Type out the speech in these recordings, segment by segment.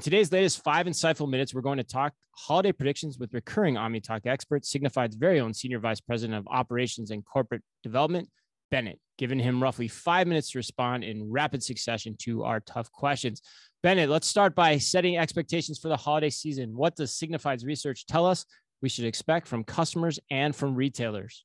In today's latest five insightful minutes, we're going to talk holiday predictions with recurring OmniTalk expert, Signifyd's very own Senior Vice President of Operations and Corporate Development, Bennett, giving him roughly five minutes to respond in rapid succession to our tough questions. Bennett, let's start by setting expectations for the holiday season. What does Signifyd's research tell us we should expect from customers and from retailers?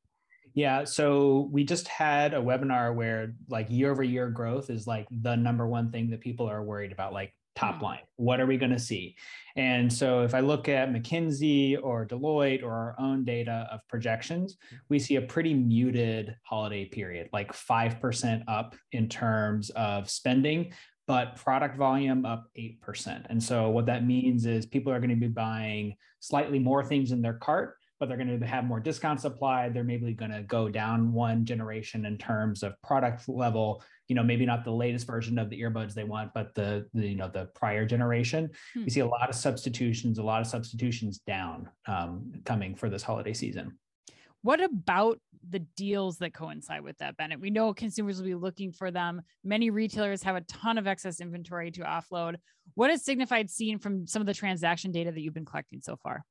Yeah, so we just had a webinar where like year over year growth is like the number one thing that people are worried about. Like top mm. line. What are we going to see? And so if I look at McKinsey or Deloitte or our own data of projections, we see a pretty muted holiday period, like 5% up in terms of spending, but product volume up 8%. And so what that means is people are going to be buying slightly more things in their cart but they're going to have more discounts applied. They're maybe going to go down one generation in terms of product level. You know, maybe not the latest version of the earbuds they want, but the, the you know the prior generation. Hmm. We see a lot of substitutions, a lot of substitutions down um, coming for this holiday season. What about the deals that coincide with that, Bennett? We know consumers will be looking for them. Many retailers have a ton of excess inventory to offload. What has Signifyd seen from some of the transaction data that you've been collecting so far?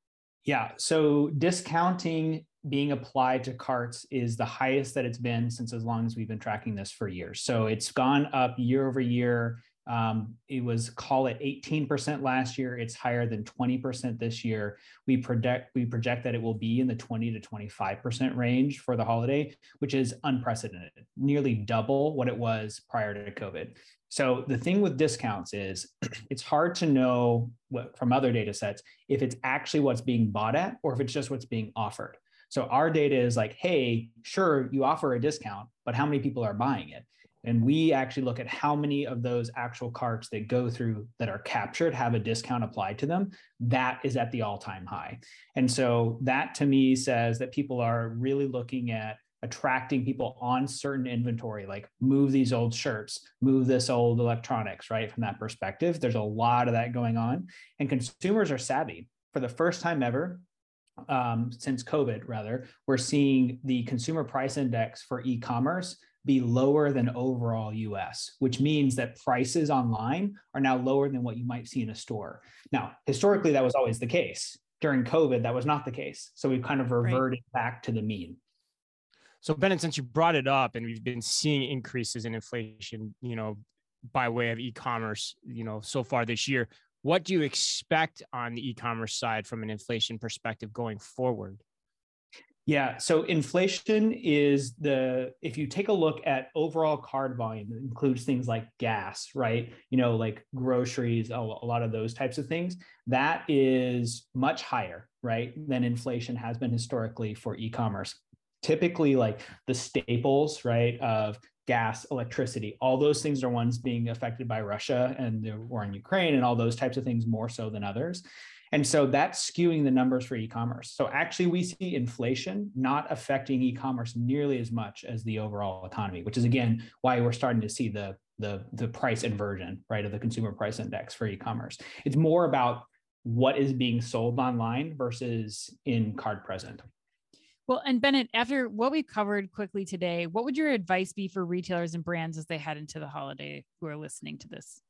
Yeah. So discounting being applied to carts is the highest that it's been since as long as we've been tracking this for years. So it's gone up year over year. Um, it was call it 18% last year. It's higher than 20% this year. We project we project that it will be in the 20 to 25% range for the holiday, which is unprecedented, nearly double what it was prior to COVID. So the thing with discounts is it's hard to know what, from other data sets if it's actually what's being bought at or if it's just what's being offered. So our data is like, hey, sure, you offer a discount, but how many people are buying it? And we actually look at how many of those actual carts that go through that are captured have a discount applied to them. That is at the all time high. And so that to me says that people are really looking at attracting people on certain inventory, like move these old shirts, move this old electronics, right? From that perspective, there's a lot of that going on. And consumers are savvy. For the first time ever, um, since COVID, rather, we're seeing the consumer price index for e commerce be lower than overall US, which means that prices online are now lower than what you might see in a store. Now, historically, that was always the case. During COVID, that was not the case. So we've kind of reverted right. back to the mean. So Bennett, since you brought it up and we've been seeing increases in inflation, you know, by way of e-commerce, you know, so far this year, what do you expect on the e-commerce side from an inflation perspective going forward? Yeah, so inflation is the if you take a look at overall card volume, it includes things like gas, right? You know, like groceries, a lot of those types of things. That is much higher, right, than inflation has been historically for e-commerce typically like the staples, right, of gas, electricity, all those things are ones being affected by Russia and the war in Ukraine and all those types of things more so than others. And so that's skewing the numbers for e-commerce. So actually we see inflation not affecting e-commerce nearly as much as the overall economy, which is again why we're starting to see the the the price inversion, right, of the consumer price index for e-commerce. It's more about what is being sold online versus in card present. Well, and Bennett, after what we covered quickly today, what would your advice be for retailers and brands as they head into the holiday who are listening to this?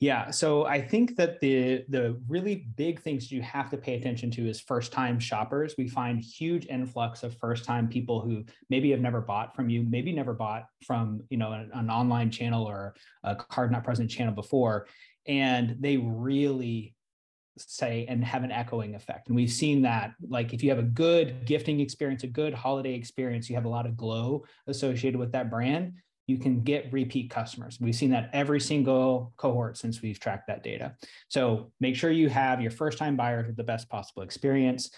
Yeah, so I think that the the really big things you have to pay attention to is first time shoppers. We find huge influx of first time people who maybe have never bought from you, maybe never bought from you know an, an online channel or a card not present channel before, and they really say and have an echoing effect. And we've seen that like if you have a good gifting experience a good holiday experience you have a lot of glow associated with that brand you can get repeat customers. We've seen that every single cohort since we've tracked that data. So make sure you have your first time buyers with the best possible experience.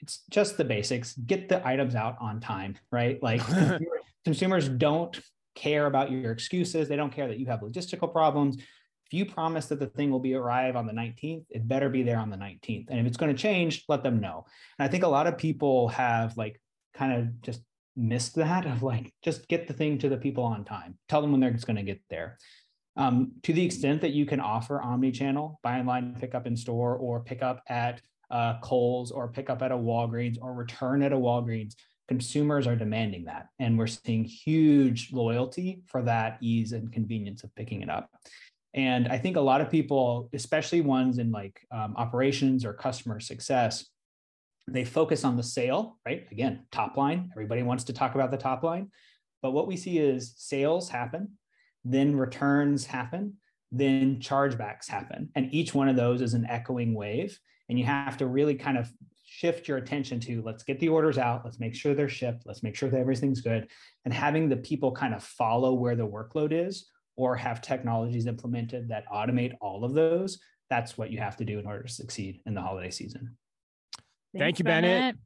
It's just the basics. Get the items out on time right? Like consumers don't care about your excuses. They don't care that you have logistical problems if you promise that the thing will be arrive on the 19th, it better be there on the 19th. And if it's going to change, let them know. And I think a lot of people have like kind of just missed that of like just get the thing to the people on time. Tell them when they're going to get there. Um, to the extent that you can offer omni-channel, buy online, pick up in store, or pick up at uh, Kohl's, or pick up at a Walgreens, or return at a Walgreens, consumers are demanding that, and we're seeing huge loyalty for that ease and convenience of picking it up. And I think a lot of people, especially ones in like um, operations or customer success, they focus on the sale, right? Again, top line. Everybody wants to talk about the top line. But what we see is sales happen, then returns happen, then chargebacks happen. And each one of those is an echoing wave. And you have to really kind of shift your attention to let's get the orders out, let's make sure they're shipped, let's make sure that everything's good. And having the people kind of follow where the workload is or have technologies implemented that automate all of those. That's what you have to do in order to succeed in the holiday season. Thank you, Bennett. Bennett.